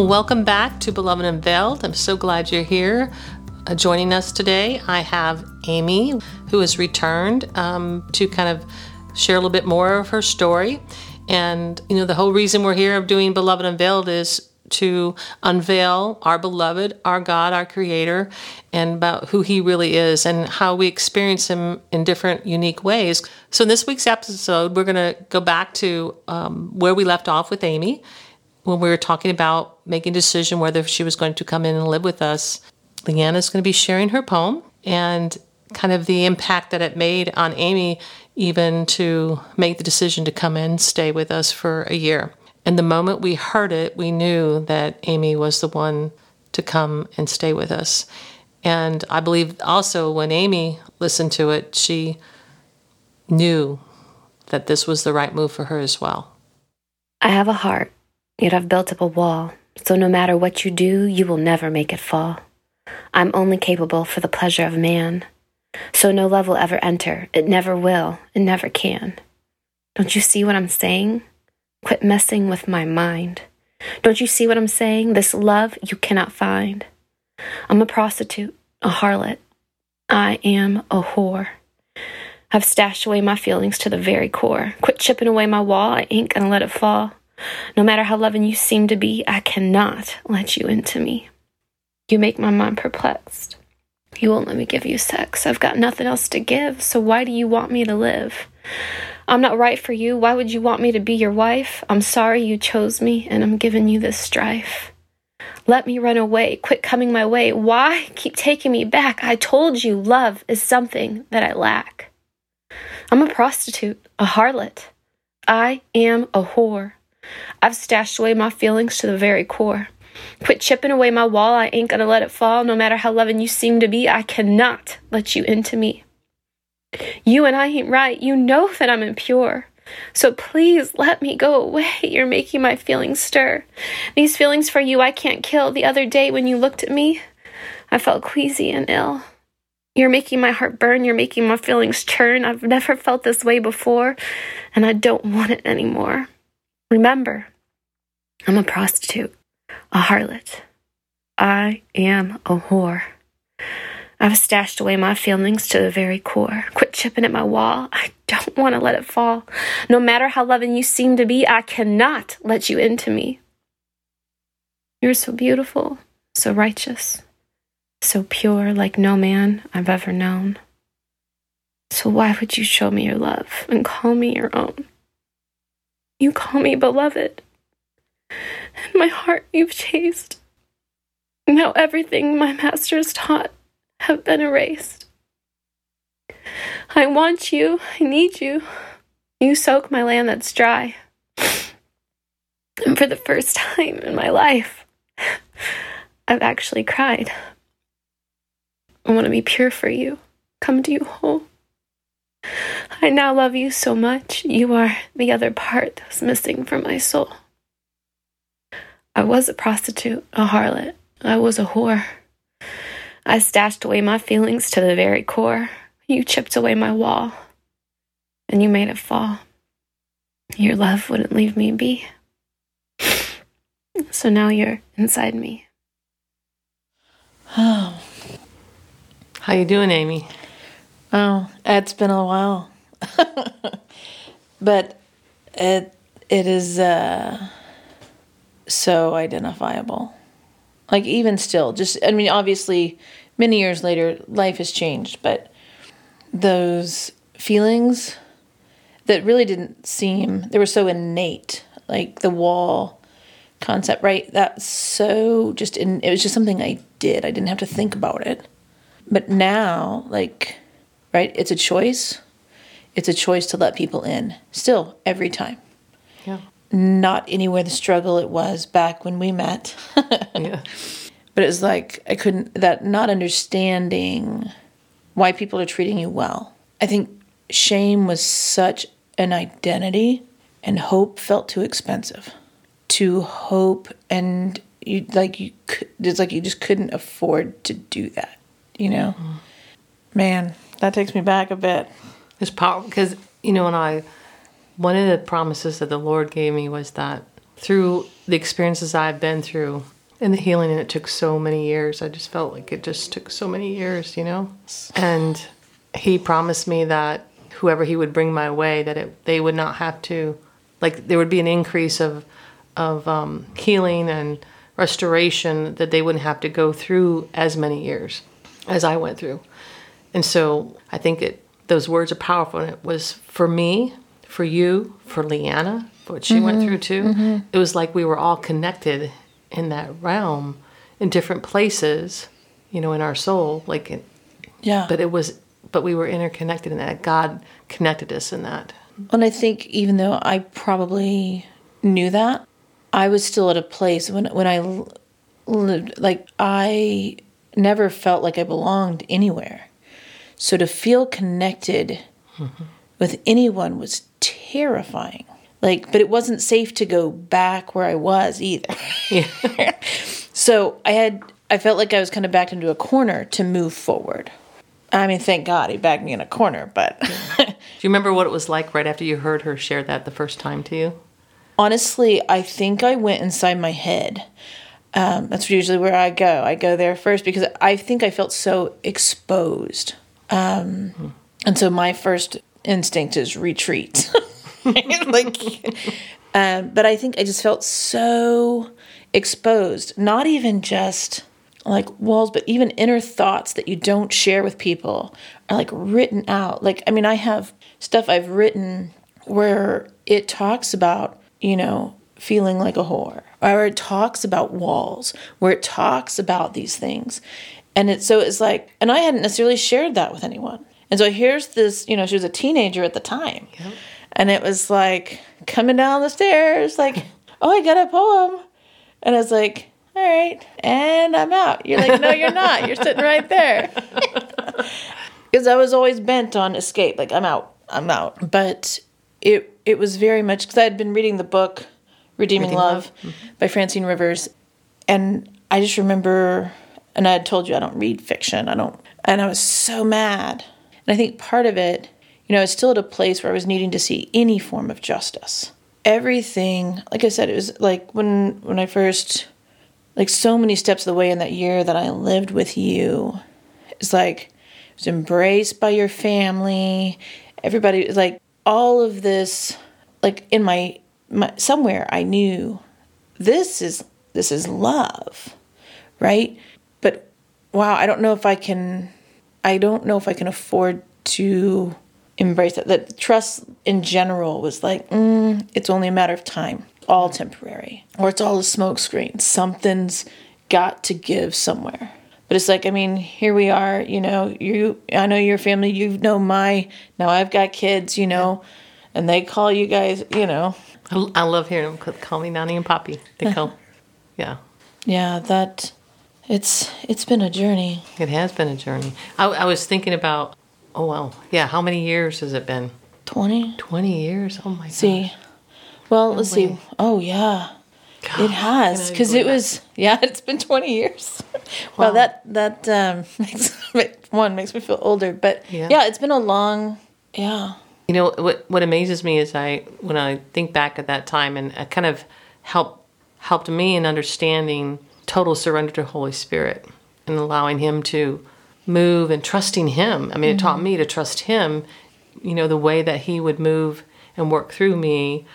Welcome back to Beloved Unveiled. I'm so glad you're here. Uh, joining us today, I have Amy, who has returned um, to kind of share a little bit more of her story. And, you know, the whole reason we're here of doing Beloved Unveiled is to unveil our beloved, our God, our Creator, and about who He really is and how we experience Him in different unique ways. So, in this week's episode, we're going to go back to um, where we left off with Amy when we were talking about making a decision whether she was going to come in and live with us. Leanna is going to be sharing her poem and kind of the impact that it made on Amy, even to make the decision to come in, stay with us for a year. And the moment we heard it, we knew that Amy was the one to come and stay with us. And I believe also when Amy listened to it, she knew that this was the right move for her as well. I have a heart, yet I've built up a wall. So no matter what you do, you will never make it fall. I'm only capable for the pleasure of man. So no love will ever enter. It never will. It never can. Don't you see what I'm saying? Quit messing with my mind. Don't you see what I'm saying? This love you cannot find. I'm a prostitute, a harlot. I am a whore. I've stashed away my feelings to the very core. Quit chipping away my wall. I ain't gonna let it fall. No matter how loving you seem to be, I cannot let you into me. You make my mind perplexed. You won't let me give you sex. I've got nothing else to give, so why do you want me to live? I'm not right for you. Why would you want me to be your wife? I'm sorry you chose me, and I'm giving you this strife. Let me run away. Quit coming my way. Why keep taking me back? I told you love is something that I lack. I'm a prostitute, a harlot. I am a whore. I've stashed away my feelings to the very core. Quit chipping away my wall. I ain't gonna let it fall. No matter how loving you seem to be, I cannot let you into me. You and I ain't right. You know that I'm impure. So please let me go away. You're making my feelings stir. These feelings for you I can't kill. The other day when you looked at me, I felt queasy and ill. You're making my heart burn. You're making my feelings churn. I've never felt this way before, and I don't want it anymore. Remember, I'm a prostitute, a harlot. I am a whore. I've stashed away my feelings to the very core. Quit chipping at my wall. I don't want to let it fall. No matter how loving you seem to be, I cannot let you into me. You're so beautiful, so righteous, so pure, like no man I've ever known. So why would you show me your love and call me your own? You call me beloved, and my heart you've chased. Now everything my masters taught have been erased. I want you. I need you. You soak my land that's dry. And for the first time in my life, I've actually cried. I want to be pure for you, come to you whole. I now love you so much. You are the other part that was missing from my soul. I was a prostitute, a harlot. I was a whore. I stashed away my feelings to the very core. You chipped away my wall, and you made it fall. Your love wouldn't leave me be. So now you're inside me. Oh. How you doing, Amy? Oh, it's been a while. but it it is uh, so identifiable. Like even still, just I mean, obviously, many years later, life has changed, but those feelings that really didn't seem they were so innate, like the wall concept, right? That's so just in. It was just something I did. I didn't have to think about it. But now, like, right? It's a choice. It's a choice to let people in. Still, every time. Yeah not anywhere the struggle it was back when we met. yeah. But it was like I couldn't that not understanding why people are treating you well. I think shame was such an identity and hope felt too expensive. To hope and you like you it's like you just couldn't afford to do that, you know. Mm-hmm. Man, that takes me back a bit. It's powerful because you know when I one of the promises that the Lord gave me was that through the experiences I've been through and the healing, and it took so many years. I just felt like it just took so many years, you know. And he promised me that whoever he would bring my way, that it, they would not have to, like, there would be an increase of of um, healing and restoration that they wouldn't have to go through as many years as I went through. And so I think it those words are powerful. And it was for me, for you, for Leanna, for what she mm-hmm. went through too. Mm-hmm. It was like we were all connected in that realm in different places, you know, in our soul. Like, it, yeah. But it was, but we were interconnected in that. God connected us in that. And I think even though I probably knew that, I was still at a place when when I lived like I never felt like I belonged anywhere. So to feel connected mm-hmm. with anyone was terrifying. Like, but it wasn't safe to go back where I was either. Yeah. so I had, I felt like I was kind of backed into a corner to move forward. I mean, thank God he backed me in a corner, but. Do you remember what it was like right after you heard her share that the first time to you? Honestly, I think I went inside my head. Um, that's usually where I go. I go there first because I think I felt so exposed. Um. And so my first instinct is retreat. like, um, but I think I just felt so exposed. Not even just like walls, but even inner thoughts that you don't share with people are like written out. Like, I mean, I have stuff I've written where it talks about, you know, feeling like a whore, or it talks about walls, where it talks about these things. And it's so it's like, and I hadn't necessarily shared that with anyone. And so here's this, you know, she was a teenager at the time. Yep. And it was like coming down the stairs, like, oh, I got a poem. And I was like, all right, and I'm out. You're like, no, you're not. You're sitting right there. Because I was always bent on escape. Like, I'm out. I'm out. But it it was very much because I had been reading the book Redeeming, Redeeming Love, Love. Mm-hmm. by Francine Rivers. And I just remember, and I had told you I don't read fiction. I don't, and I was so mad. And I think part of it you know, I was still at a place where I was needing to see any form of justice. Everything, like I said, it was like when when I first, like so many steps of the way in that year that I lived with you, it's like I was embraced by your family. Everybody, like all of this, like in my, my somewhere I knew this is this is love, right? But wow, I don't know if I can, I don't know if I can afford to embrace it. That trust in general was like, mm, it's only a matter of time, all temporary, or it's all a smokescreen. Something's got to give somewhere. But it's like, I mean, here we are, you know, you, I know your family, you know my, now I've got kids, you know, and they call you guys, you know. I love hearing them call me Nanny and Poppy. They call, yeah. Yeah, that, it's, it's been a journey. It has been a journey. I, I was thinking about Oh wow. Yeah, how many years has it been? 20. 20 years. Oh my god. See. Well, no let's way. see. Oh yeah. God, it has cuz it was yeah, it's been 20 years. Wow. well, that that um makes one makes me feel older, but yeah. yeah, it's been a long yeah. You know what what amazes me is I when I think back at that time and it kind of helped helped me in understanding total surrender to Holy Spirit and allowing him to move and trusting him. I mean, mm-hmm. it taught mm-hmm. me to trust him, you know, the way that he would move and work through me.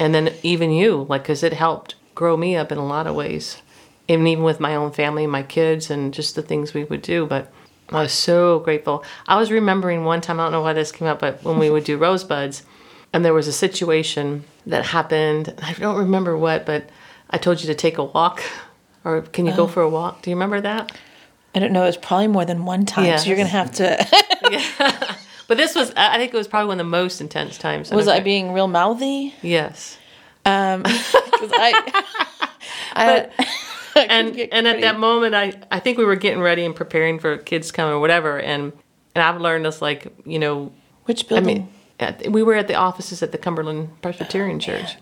And then even you, like, because it helped grow me up in a lot of ways. And even with my own family, my kids, and just the things we would do. But I was so grateful. I was remembering one time, I don't know why this came up, but when we would do rosebuds, and there was a situation that happened. I don't remember what, but I told you to take a walk. Or can you oh. go for a walk? Do you remember that? I don't know. It's probably more than one time. Yes. So you're gonna have to. yeah. But this was, I think it was probably one of the most intense times. Was I being real mouthy? Yes. Um, I, I, but, and and at that moment, I I think we were getting ready and preparing for kids coming or whatever, and and I've learned this like you know which building. I mean, at, we were at the offices at the Cumberland Presbyterian oh, Church.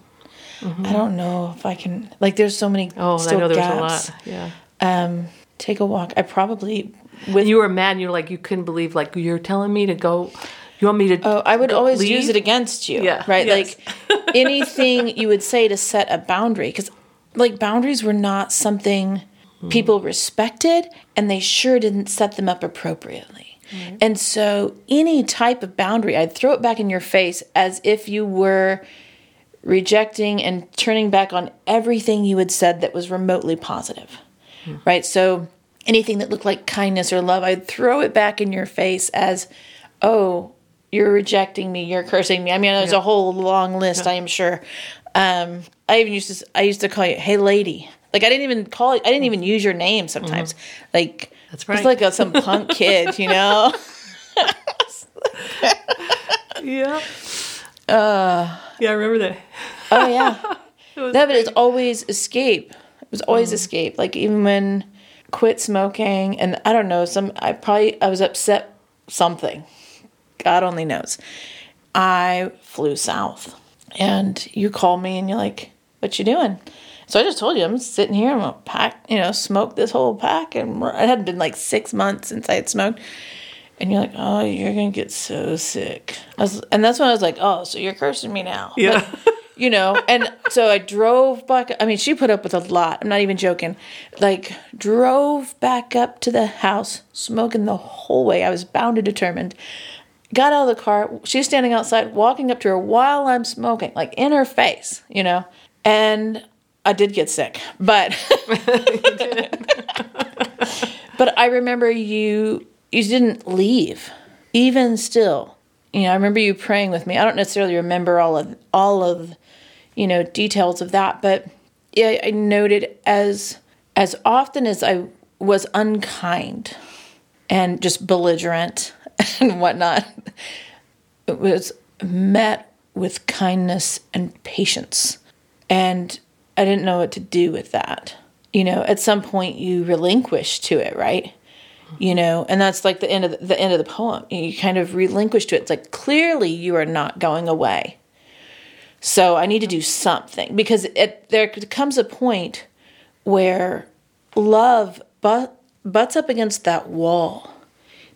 Mm-hmm. I don't know if I can like. There's so many. Oh, I know there's a lot. Yeah. Um, take a walk. I probably with you were mad. You're like you couldn't believe like you're telling me to go. You want me to? Oh, I would always leave? use it against you. Yeah, right. Yes. Like anything you would say to set a boundary because like boundaries were not something people respected and they sure didn't set them up appropriately and so any type of boundary i'd throw it back in your face as if you were rejecting and turning back on everything you had said that was remotely positive right? So anything that looked like kindness or love i'd throw it back in your face as oh you're rejecting me you're cursing me. I mean there's a whole long list i am sure. Um, i even used to i used to call you hey lady. Like i didn't even call i didn't even use your name sometimes. Like That's it's right. like a, some punk kid you know? Yeah. Uh, yeah, I remember that. Oh yeah. No but it's always escape. It was always escape. Like even when quit smoking and i don't know some i probably i was upset something. God only knows. I flew south and you call me and you're like what you doing? So i just told you i'm sitting here i'm gonna pack you know smoke this whole pack and it hadn't been like six months since i had smoked. And you're like oh you're gonna get so sick. I was, and that's when i was like oh so you're cursing me now. Yeah. But, you know and so i drove back i mean she put up with a lot i'm not even joking like drove back up to the house smoking the whole way i was bound and determined got out of the car she's standing outside walking up to her while i'm smoking like in her face you know and i did get sick but but i remember you you didn't leave even still you know i remember you praying with me i don't necessarily remember all of all of you know details of that. But yeah i noted as as often as i was unkind and just belligerent and whatnot it was met with kindness and patience. And i didn't know what to do with that. You know at some point you relinquish to it right? You know and that's like the end of the, the end of the poem. You kind of relinquish to it. It's like clearly you are not going away so i need to do something. Because it there comes a point where love but, butts up against that wall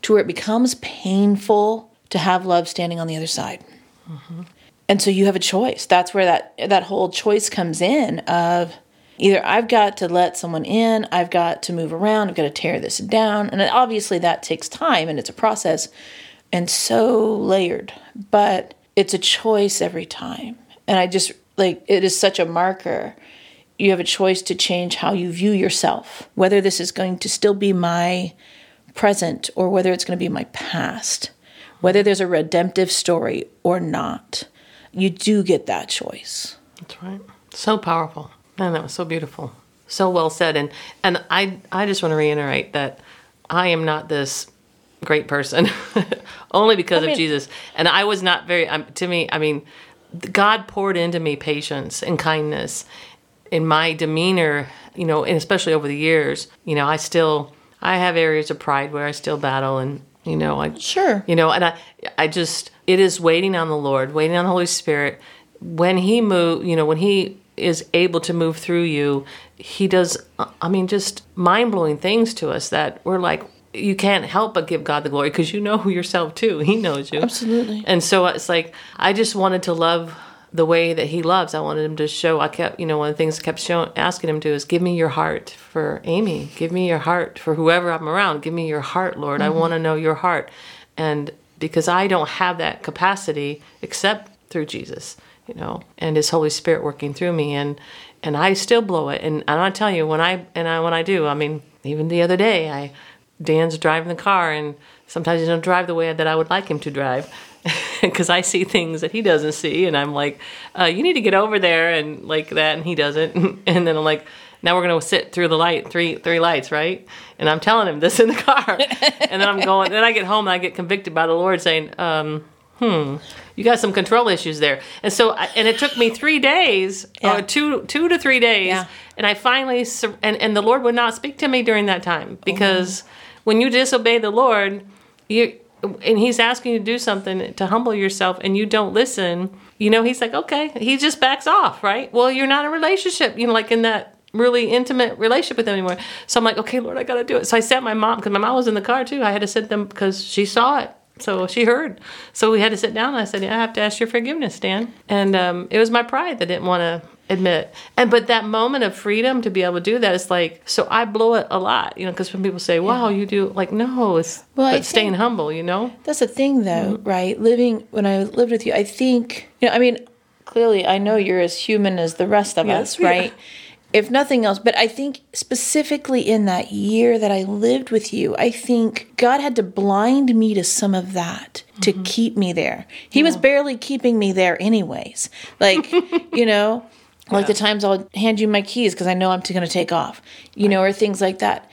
to where it becomes painful to have love standing on the other side. Mm-hmm. And so you have a choice. That's where that that whole choice comes in of either i've got to let someone in i've got to move around i've got to tear this down. And obviously that takes time and it's a process and so layered. But it's a choice every time and i just like it is such a marker you have a choice to change how you view yourself whether this is going to still be my present or whether it's going to be my past whether there's a redemptive story or not you do get that choice That's right. So powerful. Man, that was so beautiful. So well said. And and I I just want to reiterate that I am not this great person only because I mean- of Jesus. And I was not very um, to me, I mean, God poured into me patience and kindness in my demeanor, you know, and especially over the years, you know, I still I have areas of pride where I still battle and you know, I Sure. you know, and I I just it is waiting on the Lord, waiting on the Holy Spirit. When He move, you know, when He is able to move through you, He does. I mean, just mind blowing things to us that we're like, you can't help but give God the glory because you know yourself too. He knows you Absolutely. and so it's like I just wanted to love the way that he loves. I wanted him to show. I kept, you know, one of the things I kept showing, asking him to is, "Give me your heart for Amy. Give me your heart for whoever I'm around. Give me your heart, Lord. I mm-hmm. want to know your heart." And because I don't have that capacity except through Jesus, you know, and His Holy Spirit working through me, and and I still blow it. And, and I tell you, when I and I when I do, I mean, even the other day, I Dan's driving the car, and sometimes he don't drive the way that I would like him to drive, because I see things that he doesn't see, and I'm like, uh, "You need to get over there," and like that, and he doesn't, and then I'm like, "Now we're gonna sit through the light, three three lights, right?" And I'm telling him this in the car, and then I'm going. Then I get home and I get convicted by the Lord, saying, um, "Hmm, you got some control issues there." And so, I, and it took me three days, Yeah. or two two to three days, Yeah. and I finally and and the Lord would not speak to me during that time because when you disobey the Lord, you and He's asking you to do something to humble yourself, and you don't listen. You know, He's like, okay, He just backs off, right? Well, you're not in a relationship, you know, like in that really intimate relationship with him anymore. So I'm like, okay, Lord, I got to do it. So I sent my mom because my mom was in the car too. I had to send them because she saw it So she heard. So we had to sit down. And I said, "I have to ask your forgiveness, Dan." And um, it was my pride that didn't want to admit. And but that moment of freedom to be able to do that is like. So I blow it a lot, you know, because when people say, "Wow, you do," like, no, it's Well, I but staying humble, you know. That's the thing, though, right? Living when I lived with you, I think you know. I mean, clearly, I know you're as human as the rest of Yes, us, right? If nothing else, but I think specifically in that year that I lived with you, I think God had to blind me to some of that to mm-hmm. keep me there. He was barely keeping me there, anyways. Like, you know, like the times I'll hand you my keys because I know I'm going to take off, you know, or things like that.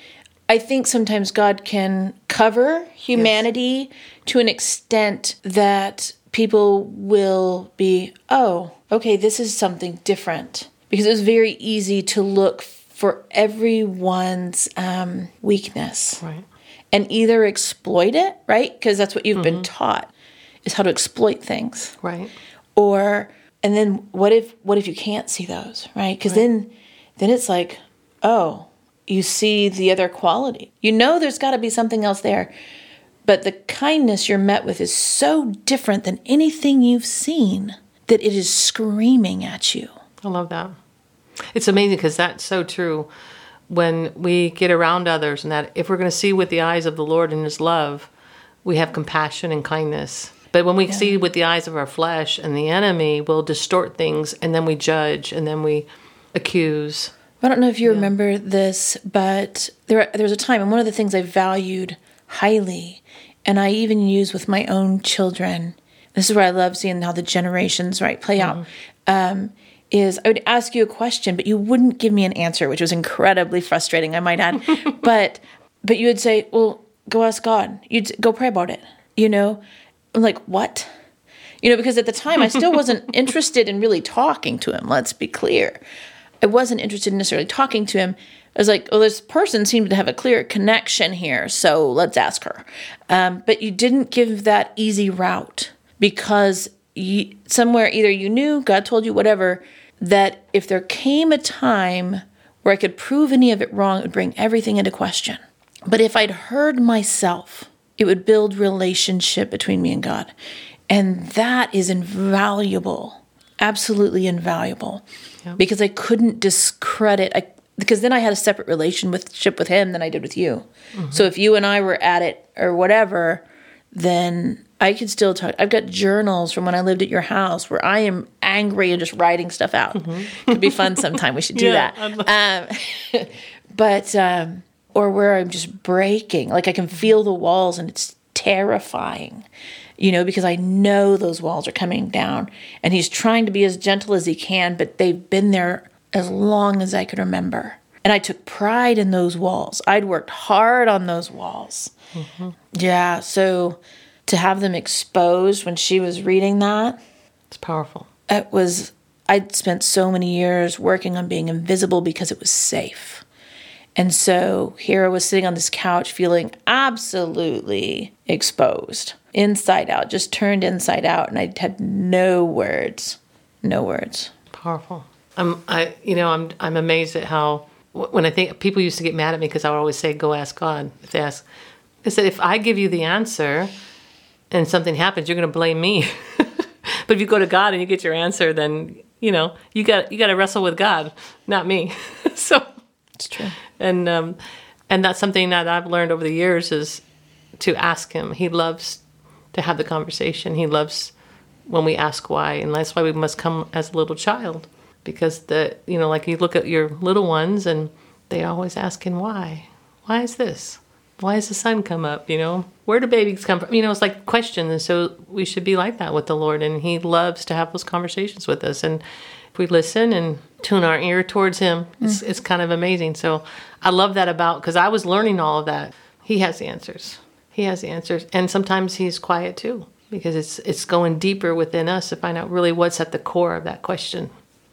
I think sometimes God can cover humanity to an extent that people will be, oh, okay, this is something different. Because it was very easy to look for everyone's um, weakness. Right. and either exploit it, right? Because that's what you've been taught is how to exploit things. Right. or and then what if what if you can't see those right? Because then then it's like oh you see the other quality. You know there's got to be something else there but the kindness you're met with is so different than anything you've seen that it is screaming at you I love that. It's amazing because that's so true. When we get around others, and that if we're going to see with the eyes of the Lord and His love, we have compassion and kindness. But when we see with the eyes of our flesh and the enemy, we'll distort things and then we judge and then we accuse. I don't know if you remember this, but there there was a time, and one of the things I valued highly, and I even use with my own children. This is where I love seeing how the generations right play out. Um, is I would ask you a question, but you wouldn't give me an answer, which was incredibly frustrating. I might add, but but you would say, "Well, go ask God. You'd go pray about it." You know, I'm like, "What?" You know, because at the time I still wasn't interested in really talking to him. Let's be clear. I wasn't interested in necessarily talking to him. I was like, oh, this person seemed to have a clear connection here, so let's ask her. Um, but you didn't give that easy route because you, somewhere either you knew, God told you, whatever, that if there came a time where I could prove any of it wrong, it would bring everything into question. But if I'd heard myself, it would build relationship between me and God. And that is invaluable, absolutely invaluable. Because I couldn't discredit I because then I had a separate relationship with him than I did with you. Mm-hmm. So if you and I were at it or whatever, then I could still talk. I've got journals from when I lived at your house where I am angry and just writing stuff out. It could be fun sometime. We should do Yeah, that. Um, but um, or where I'm just breaking, like I can feel the walls and it's terrifying, you know, because I know those walls are coming down. And he's trying to be as gentle as he can, but they've been there as long as I can remember. And I took pride in those walls. I'd worked hard on those walls. Yeah, so to have them exposed when she was reading that, It's powerful. it was I'd spent so many years working on being invisible because it was safe. And so here I was sitting on this couch feeling absolutely exposed, inside out, just turned inside out, and I had no words. No words. Powerful. I'm, I, you know, I'm, I'm amazed at how when I think people used to get mad at me because I would always say, "Go ask God." If they ask, I said, if I give you the answer, and something happens, you're going to blame me. but if you go to God and you get your answer, then you know you got you got to wrestle with God, not me. so It's true. and um, and that's something that I've learned over the years is to ask Him. He loves to have the conversation. He loves when we ask why, and that's why we must come as a little child, because the you know like you look at your little ones and they always asking why, why is this, why does the sun come up, you know, where do babies come from, you know, it's like questions, and so we should be like that with the Lord, and He loves to have those conversations with us, and if we listen and tune our ear towards Him, it's mm. it's kind of amazing. So I love that about because I was learning all of that. He has the answers. He has the answers, and sometimes He's quiet too because it's it's going deeper within us to find out really what's at the core of that question.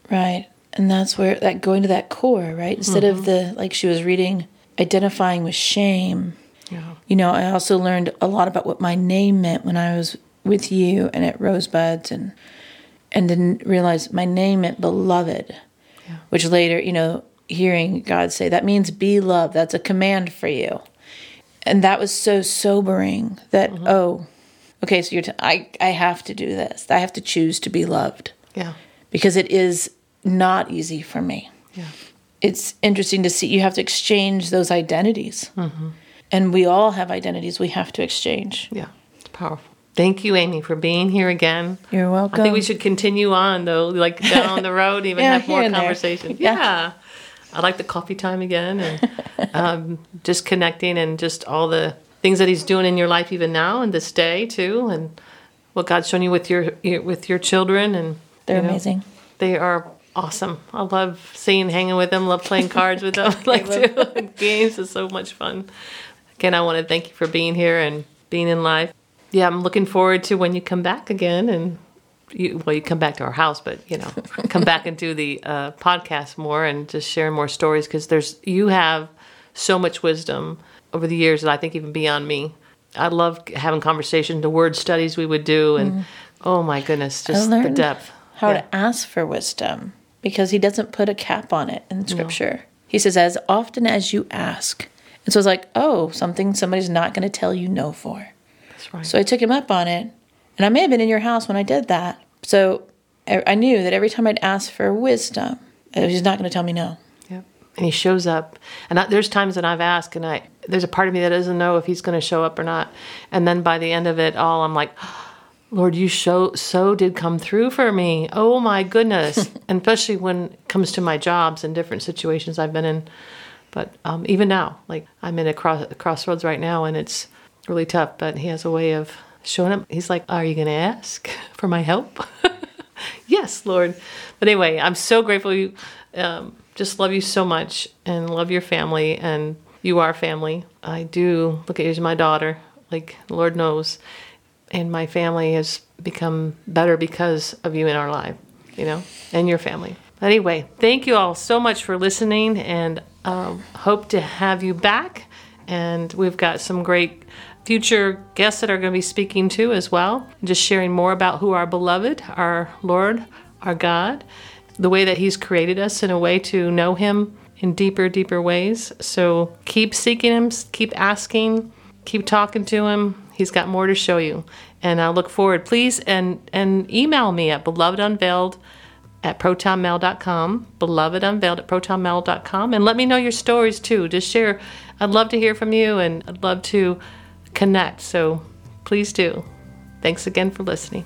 Right. And that's where that going to that core, right? Instead of mm-hmm. the like she was reading identifying with shame. Yeah. You know, I also learned a lot about what my name meant when I was with you and at Rosebuds and and didn't realize my name meant beloved. Which later, you know, hearing God say that means be loved. That's a command for you. And that was so sobering that mm-hmm. oh, okay, so you're, t- I, I have to do this. I have to choose to be loved Yeah. because it is not easy for me. Yeah. It's interesting to see you have to exchange those identities. And we all have identities we have to exchange. Yeah. It's powerful. Thank you, Amy, for being here again. You're welcome. I think we should continue on though, like down the road, even Yeah, have more conversation. Yeah. Yeah. I like the coffee time again and um, just connecting and just all the things that he's doing in your life even now and this day too, and what God's shown you with your, your with your children and They're you know, amazing. They are awesome. I love seeing, hanging with them. Love playing cards with them. like too. games is so much fun. Again, I want to thank you for being here and being in life. Yeah, I'm looking forward to when you come back again and you, well, you come back to our house, but you know, come back and do the uh, podcast more and just share more stories because there's you have so much wisdom over the years that I think even beyond me. I love having conversations, the word studies we would do, and oh my goodness, just the depth. How Yeah. to ask for wisdom because he doesn't put a cap on it in scripture. He says, as often as you ask. And so it's like, oh, something somebody's not going to tell you no for. That's right. So I took him up on it. And I may have been in your house when I did that. So I knew that every time I'd ask for wisdom, uh, he's not going to tell me no. Yep. And he shows up. And I, there's times that I've asked, and I there's a part of me that doesn't know if he's going to show up or not. And then by the end of it all, I'm like, Lord, you show so did come through for me. Oh my goodness! and especially when it comes to my jobs and different situations I've been in. But um, even now, like I'm in a, cross, a crossroads right now, and it's really tough. But he has a way of showing up. He's like, "Are you going to ask for my help?" yes, Lord. But anyway, I'm so grateful you. Um, just love you so much and love your family and you are family. I do look at you as my daughter, like the Lord knows, and my family has become better because of you in our life, you know, and your family. Anyway, thank you all so much for listening, and um, hope to have you back. And we've got some great future guests that are going to be speaking too as well, just sharing more about who our beloved, our Lord, our God, the way that He's created us in a way to know Him in deeper, deeper ways. So keep seeking Him, keep asking, keep talking to Him. He's got more to show you. And I look forward. Please and and email me at belovedunveiled at protonmail.com, belovedunveiled at protonmail.com, and let me know your stories too. Just share. I'd love to hear from you and I'd love to connect. So please do. Thanks again for listening.